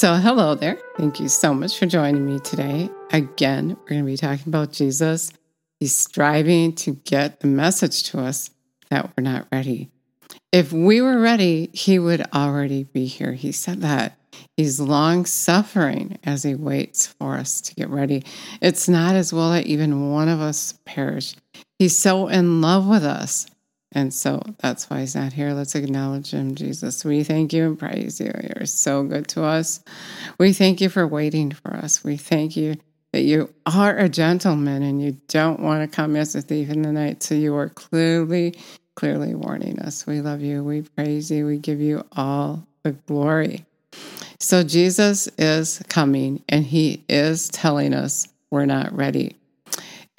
So, hello there. Thank you so much for joining me today. Again, we're going to be talking about Jesus. He's striving to get the message to us that we're not ready. If we were ready, he would already be here. He said that. He's long suffering as he waits for us to get ready. It's not as well that even one of us perish. He's so in love with us and so that's why he's not here. Let's acknowledge him, Jesus. We thank you and praise you. You're so good to us. We thank you for waiting for us. We thank you that you are a gentleman and you don't want to come as a thief in the night. So you are clearly, clearly warning us. We love you. We praise you. We give you all the glory. So Jesus is coming and he is telling us we're not ready.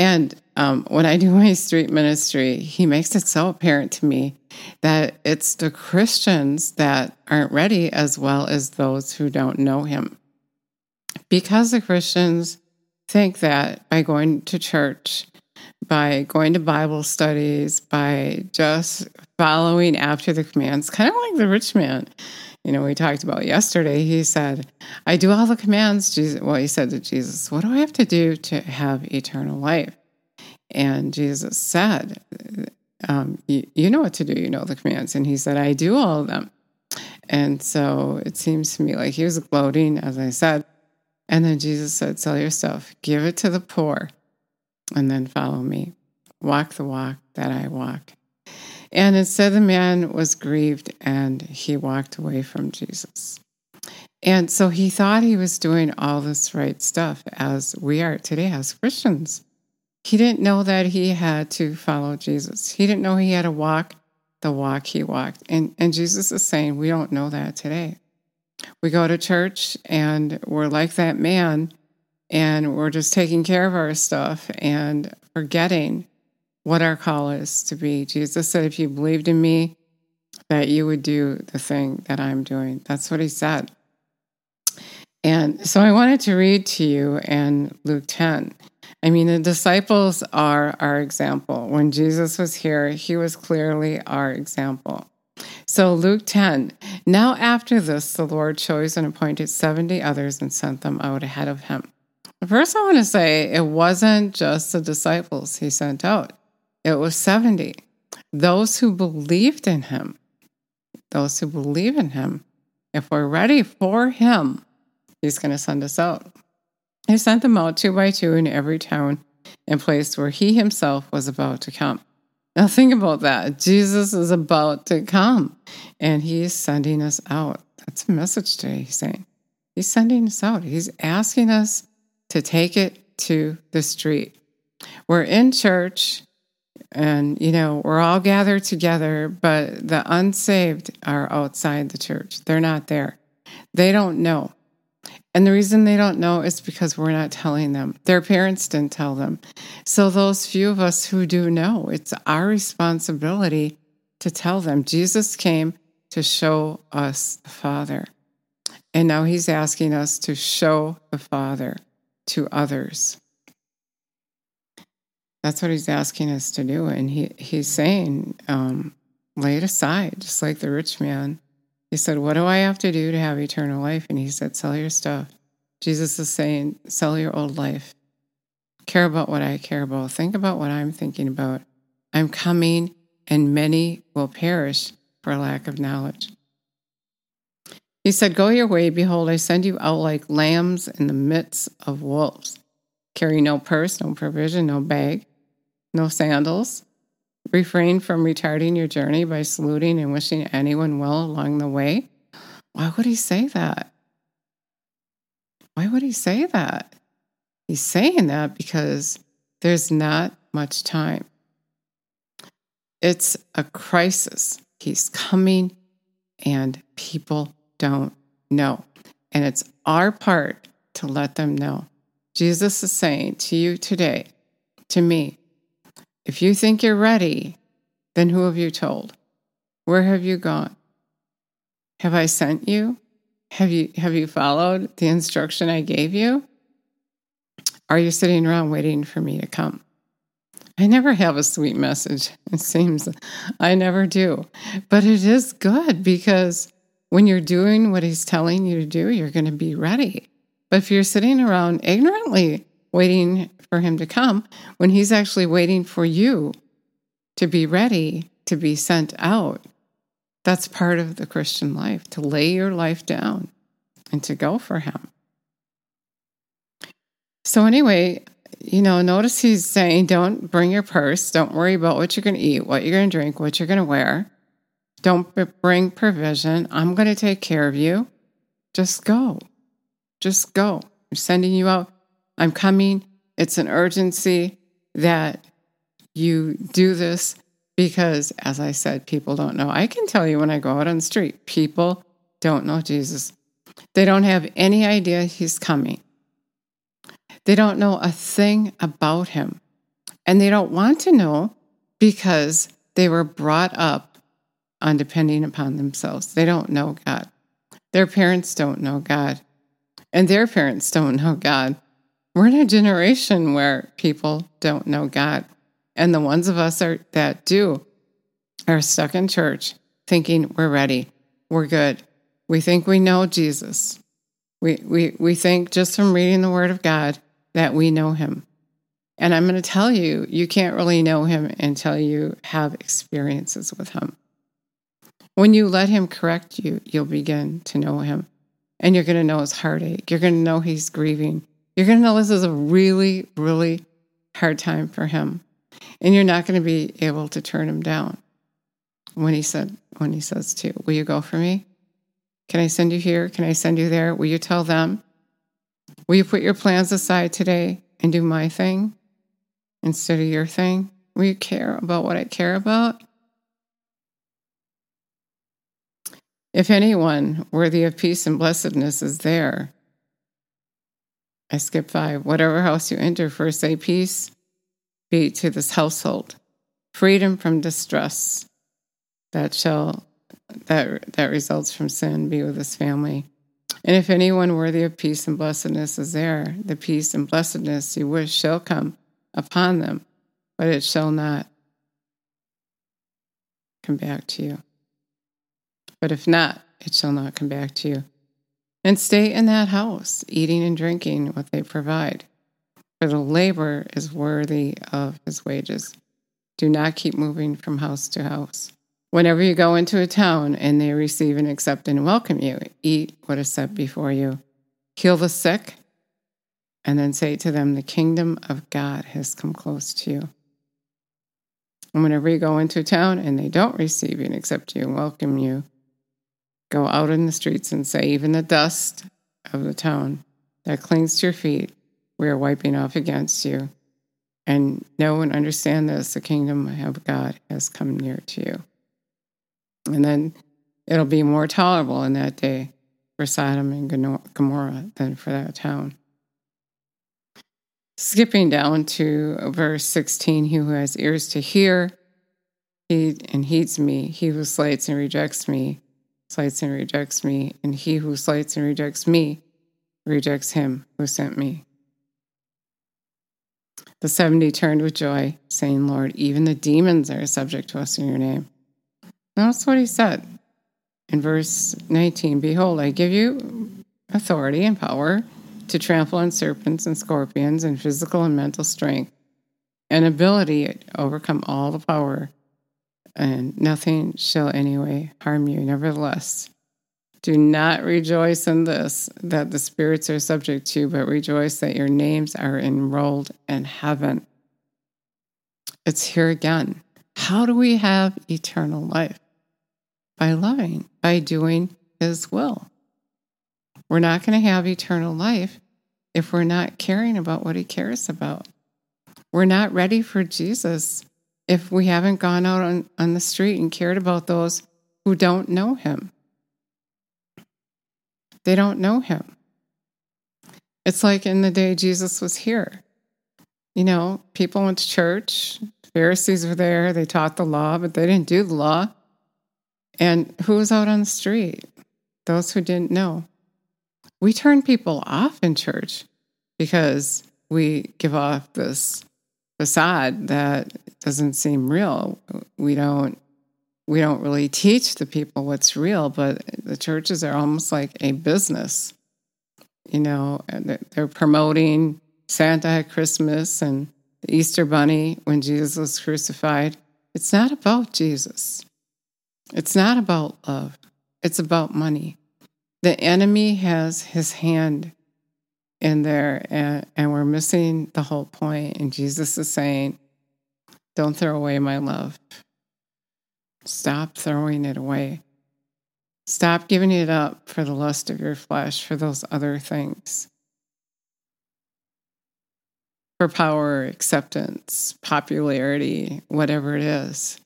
And um, when I do my street ministry, he makes it so apparent to me that it's the Christians that aren't ready as well as those who don't know him. Because the Christians think that by going to church, by going to Bible studies, by just following after the commands, kind of like the rich man, you know, we talked about yesterday. He said, I do all the commands. Jesus, well, he said to Jesus, What do I have to do to have eternal life? And Jesus said, um, you, you know what to do, you know the commands. And he said, I do all of them. And so it seems to me like he was gloating, as I said. And then Jesus said, Sell your stuff, give it to the poor, and then follow me. Walk the walk that I walk. And instead, the man was grieved and he walked away from Jesus. And so he thought he was doing all this right stuff as we are today as Christians. He didn't know that he had to follow Jesus. He didn't know he had to walk the walk he walked. And, and Jesus is saying, we don't know that today. We go to church and we're like that man and we're just taking care of our stuff and forgetting what our call is to be. Jesus said, if you believed in me, that you would do the thing that I'm doing. That's what he said. And so I wanted to read to you in Luke 10. I mean, the disciples are our example. When Jesus was here, he was clearly our example. So, Luke 10. Now, after this, the Lord chose and appointed 70 others and sent them out ahead of him. First, I want to say it wasn't just the disciples he sent out, it was 70. Those who believed in him, those who believe in him, if we're ready for him, he's going to send us out. He sent them out two by two in every town and place where he himself was about to come. Now, think about that. Jesus is about to come and he's sending us out. That's a message today, he's saying. He's sending us out. He's asking us to take it to the street. We're in church and, you know, we're all gathered together, but the unsaved are outside the church. They're not there. They don't know. And the reason they don't know is because we're not telling them. Their parents didn't tell them. So, those few of us who do know, it's our responsibility to tell them. Jesus came to show us the Father. And now he's asking us to show the Father to others. That's what he's asking us to do. And he, he's saying, um, lay it aside, just like the rich man he said, What do I have to do to have eternal life? And he said, Sell your stuff. Jesus is saying, Sell your old life. Care about what I care about. Think about what I'm thinking about. I'm coming, and many will perish for lack of knowledge. He said, Go your way. Behold, I send you out like lambs in the midst of wolves. Carry no purse, no provision, no bag, no sandals Refrain from retarding your journey by saluting and wishing anyone well along the way. Why would he say that? Why would he say that? He's saying that because there's not much time. It's a crisis. He's coming and people don't know. And it's our part to let them know. Jesus is saying to you today, to me, if you think you're ready, then who have you told? Where have you gone? Have I sent you? Have you have you followed the instruction I gave you? Are you sitting around waiting for me to come? I never have a sweet message. It seems I never do. But it is good because when you're doing what he's telling you to do, you're going to be ready. But if you're sitting around ignorantly waiting for him to come, when he's actually waiting for you to be ready to be sent out, that's part of the Christian life to lay your life down and to go for him. So, anyway, you know, notice he's saying, don't bring your purse. Don't worry about what you're going to eat, what you're going to drink, what you're going to wear. Don't bring provision. I'm going to take care of you. Just go. Just go. I'm sending you out. I'm coming. It's an urgency that you do this because, as I said, people don't know. I can tell you when I go out on the street, people don't know Jesus. They don't have any idea he's coming. They don't know a thing about him. And they don't want to know because they were brought up on depending upon themselves. They don't know God. Their parents don't know God. And their parents don't know God. We're in a generation where people don't know God. And the ones of us are, that do are stuck in church thinking we're ready, we're good. We think we know Jesus. We, we, we think just from reading the Word of God that we know him. And I'm going to tell you, you can't really know him until you have experiences with him. When you let him correct you, you'll begin to know him. And you're going to know his heartache. You're going to know he's grieving. You're going to know this is a really, really hard time for him. And you're not going to be able to turn him down when he said when he says to, will you go for me? Can I send you here? Can I send you there? Will you tell them? Will you put your plans aside today and do my thing instead of your thing? Will you care about what I care about? If anyone worthy of peace and blessedness is there, I skip five. Whatever house you enter, first say peace be to this household, freedom from distress that shall that that results from sin be with this family. And if anyone worthy of peace and blessedness is there, the peace and blessedness you wish shall come upon them, but it shall not come back to you. But if not, it shall not come back to you. And stay in that house, eating and drinking what they provide. For the labor is worthy of his wages. Do not keep moving from house to house. Whenever you go into a town and they receive and accept and welcome you, eat what is set before you. Heal the sick, and then say to them, The kingdom of God has come close to you. And whenever you go into a town and they don't receive you and accept you and welcome you, go out in the streets and say, Even the dust of the town that clings to your feet, we are wiping off against you. And know and understand this the kingdom of God has come near to you. And then it'll be more tolerable in that day for Sodom and Gomorrah than for that town. Skipping down to verse 16, he who has ears to hear he, and heeds me, he who slights and rejects me, slights and rejects me, and he who slights and rejects me rejects him who sent me. The 70 turned with joy, saying, Lord, even the demons are subject to us in your name. That's what he said in verse 19 Behold, I give you authority and power to trample on serpents and scorpions and physical and mental strength, and ability to overcome all the power, and nothing shall anyway harm you. Nevertheless, do not rejoice in this, that the spirits are subject to, you, but rejoice that your names are enrolled in heaven. It's here again. How do we have eternal life? By loving, by doing His will. We're not going to have eternal life if we're not caring about what He cares about. We're not ready for Jesus if we haven't gone out on, on the street and cared about those who don't know Him. They don't know Him. It's like in the day Jesus was here. You know, people went to church, Pharisees were there, they taught the law, but they didn't do the law. And who was out on the street? Those who didn't know. We turn people off in church because we give off this facade that doesn't seem real. We don't we don't really teach the people what's real, but the churches are almost like a business. You know, they're promoting Santa at Christmas and the Easter Bunny when Jesus was crucified. It's not about Jesus. It's not about love. It's about money. The enemy has his hand in there, and, and we're missing the whole point. And Jesus is saying, Don't throw away my love. Stop throwing it away. Stop giving it up for the lust of your flesh, for those other things. For power, acceptance, popularity, whatever it is.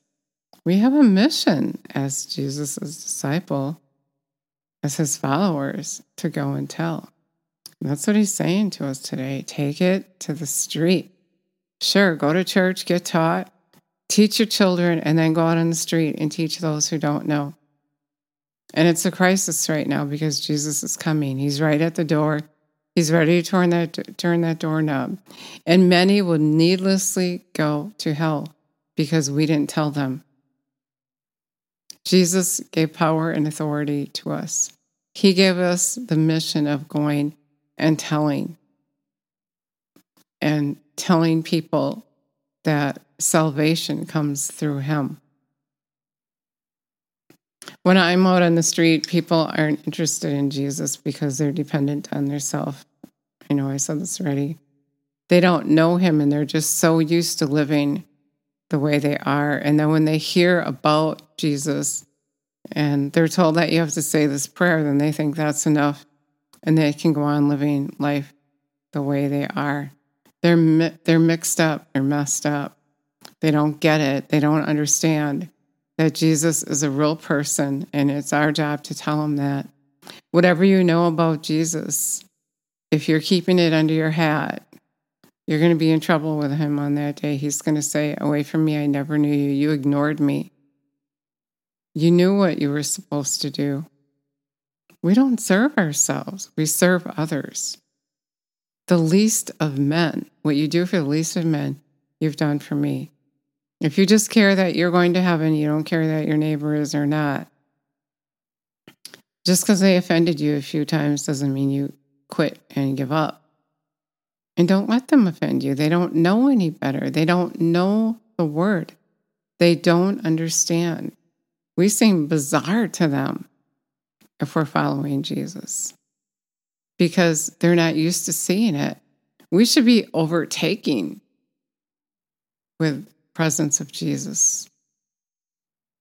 We have a mission as Jesus' disciple, as his followers, to go and tell. That's what he's saying to us today. Take it to the street. Sure, go to church, get taught, Teach your children and then go out on the street and teach those who don't know. And it's a crisis right now because Jesus is coming. He's right at the door. He's ready to turn that turn that doorknob. And many will needlessly go to hell because we didn't tell them. Jesus gave power and authority to us. He gave us the mission of going and telling and telling people that salvation comes through him. When I'm out on the street, people aren't interested in Jesus because they're dependent on their self. I know I said this already. They don't know him and they're just so used to living the way they are. And then when they hear about Jesus and they're told that you have to say this prayer, then they think that's enough and they can go on living life the way they are. They're, they're mixed up, they're messed up. They don't get it. They don't understand that Jesus is a real person, and it's our job to tell them that. Whatever you know about Jesus, if you're keeping it under your hat, you're going to be in trouble with him on that day. He's going to say, Away from me, I never knew you. You ignored me. You knew what you were supposed to do. We don't serve ourselves, we serve others. The least of men, what you do for the least of men, you've done for me. If you just care that you're going to heaven, you don't care that your neighbor is or not. Just because they offended you a few times doesn't mean you quit and give up. And don't let them offend you. They don't know any better. They don't know the word. They don't understand. We seem bizarre to them if we're following Jesus because they're not used to seeing it. We should be overtaking with presence of Jesus.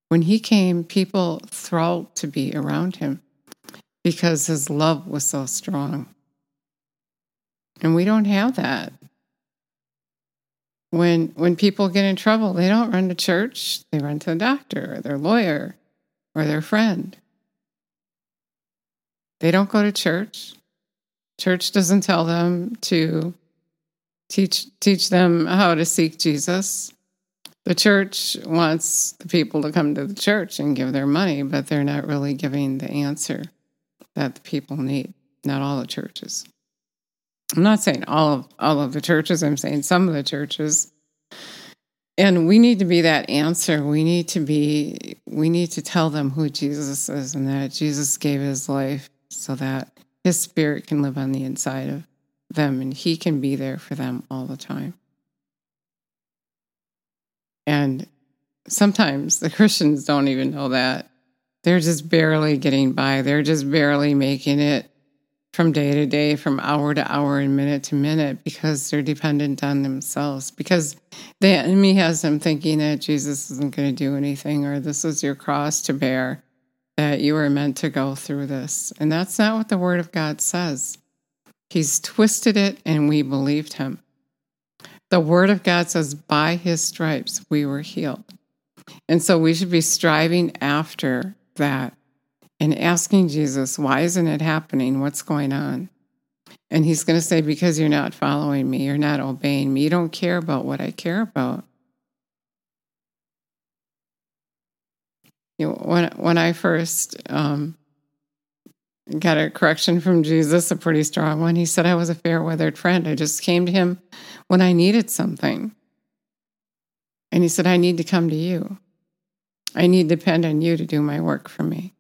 When he came, people thrilled to be around him because his love was so strong. And we don't have that. When, when people get in trouble, they don't run to church, they run to the doctor or their lawyer or their friend. They don't go to church. Church doesn't tell them to teach, teach them how to seek Jesus. The church wants the people to come to the church and give their money, but they're not really giving the answer that the people need. Not all the churches. I'm not saying all of all of the churches, I'm saying some of the churches. And we need to be that answer. We need to be we need to tell them who Jesus is and that Jesus gave his life so that his spirit can live on the inside of them and he can be there for them all the time. And sometimes the Christians don't even know that. They're just barely getting by. They're just barely making it from day to day, from hour to hour, and minute to minute because they're dependent on themselves. Because the enemy has them thinking that Jesus isn't going to do anything or this is your cross to bear, that you were meant to go through this. And that's not what the Word of God says. He's twisted it and we believed him. The Word of God says, by his stripes we were healed. And so we should be striving after that and asking Jesus, why isn't it happening? What's going on? And he's going to say, because you're not following me, you're not obeying me, you don't care about what I care about. You know, when when I first um, got a correction from Jesus, a pretty strong one. He said I was a fair weathered friend. I just came to him when I needed something. And he said, I need to come to you. I need to depend on you to do my work for me.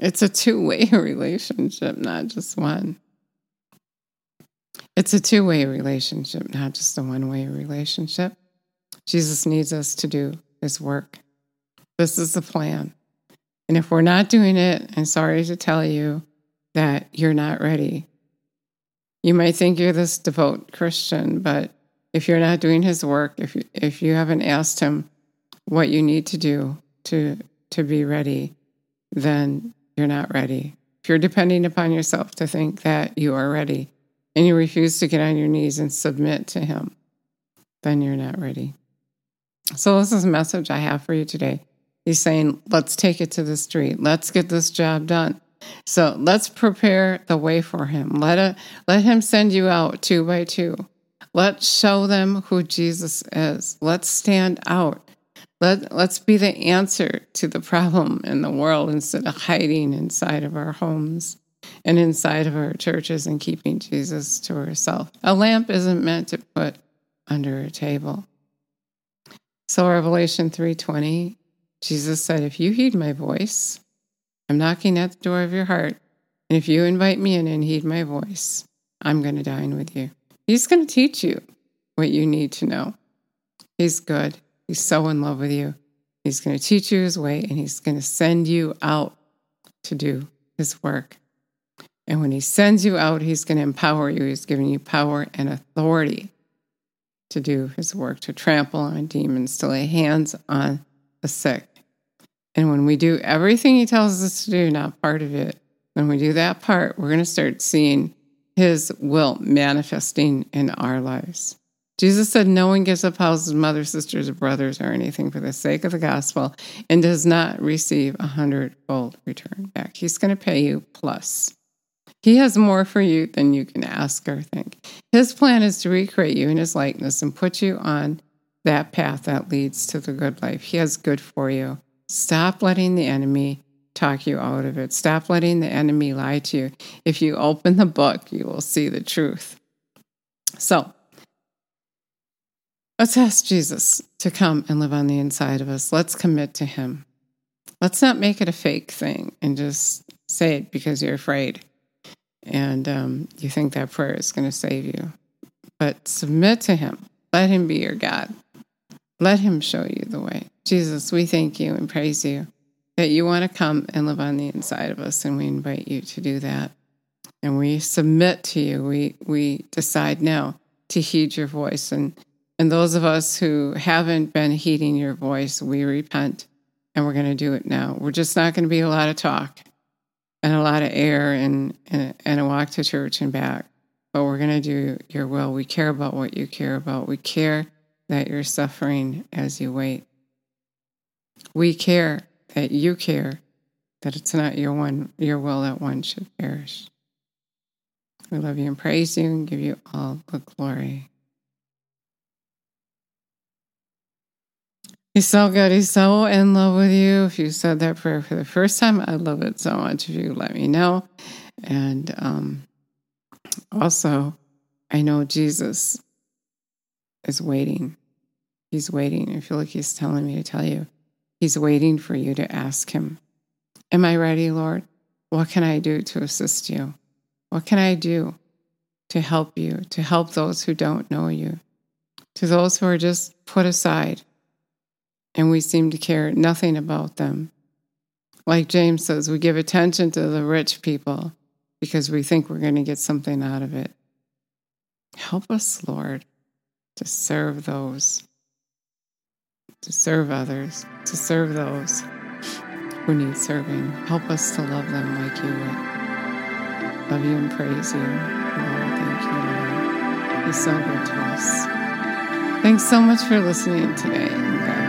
It's a two way relationship, not just one. It's a two way relationship, not just a one way relationship. Jesus needs us to do his work. This is the plan. And if we're not doing it, I'm sorry to tell you that you're not ready. You might think you're this devout Christian, but if you're not doing his work, if you, if you haven't asked him what you need to do to to be ready, then you're not ready. If you're depending upon yourself to think that you are ready and you refuse to get on your knees and submit to him, then you're not ready. So this is a message I have for you today. He's saying, let's take it to the street. Let's get this job done. So let's prepare the way for him. Let, it, let him send you out two by two. Let's show them who Jesus is. Let's stand out. Let, let's be the answer to the problem in the world instead of hiding inside of our homes and inside of our churches and keeping Jesus to ourselves. A lamp isn't meant to put under a table. So Revelation 3:20, Jesus said, "If you heed my voice, I'm knocking at the door of your heart, and if you invite me in and heed my voice, I'm going to dine with you." He's going to teach you what you need to know. He's good. He's so in love with you. He's going to teach you his way and he's going to send you out to do his work. And when he sends you out, he's going to empower you. He's giving you power and authority to do his work, to trample on demons, to lay hands on the sick. And when we do everything he tells us to do, not part of it, when we do that part, we're going to start seeing his will manifesting in our lives. Jesus said, No one gives up houses, mothers, sisters, or brothers, or anything for the sake of the gospel and does not receive a hundredfold return back. He's going to pay you plus. He has more for you than you can ask or think. His plan is to recreate you in his likeness and put you on that path that leads to the good life. He has good for you. Stop letting the enemy talk you out of it. Stop letting the enemy lie to you. If you open the book, you will see the truth. So, Let's ask Jesus to come and live on the inside of us. Let's commit to Him. Let's not make it a fake thing and just say it because you're afraid and um, you think that prayer is going to save you. But submit to Him. Let Him be your God. Let Him show you the way. Jesus, we thank you and praise you that you want to come and live on the inside of us, and we invite you to do that. And we submit to you. We we decide now to heed your voice and and those of us who haven't been heeding your voice, we repent and we're going to do it now. We're just not going to be a lot of talk and a lot of air and, and, and a walk to church and back, but we're going to do your will. We care about what you care about. We care that you're suffering as you wait. We care that you care that it's not your one your will that one should perish. We love you and praise you and give you all the glory. He's so good. He's so in love with you. If you said that prayer for the first time, I love it so much. If you let me know. And um, also, I know Jesus is waiting. He's waiting. I feel like he's telling me to tell you. He's waiting for you to ask him, Am I ready, Lord? What can I do to assist you? What can I do to help you, to help those who don't know you, to those who are just put aside? and we seem to care nothing about them. Like James says, we give attention to the rich people because we think we're going to get something out of it. Help us, Lord, to serve those, to serve others, to serve those who need serving. Help us to love them like you would. Love you and praise you. Lord, thank you, Lord. You're so good to us. Thanks so much for listening today.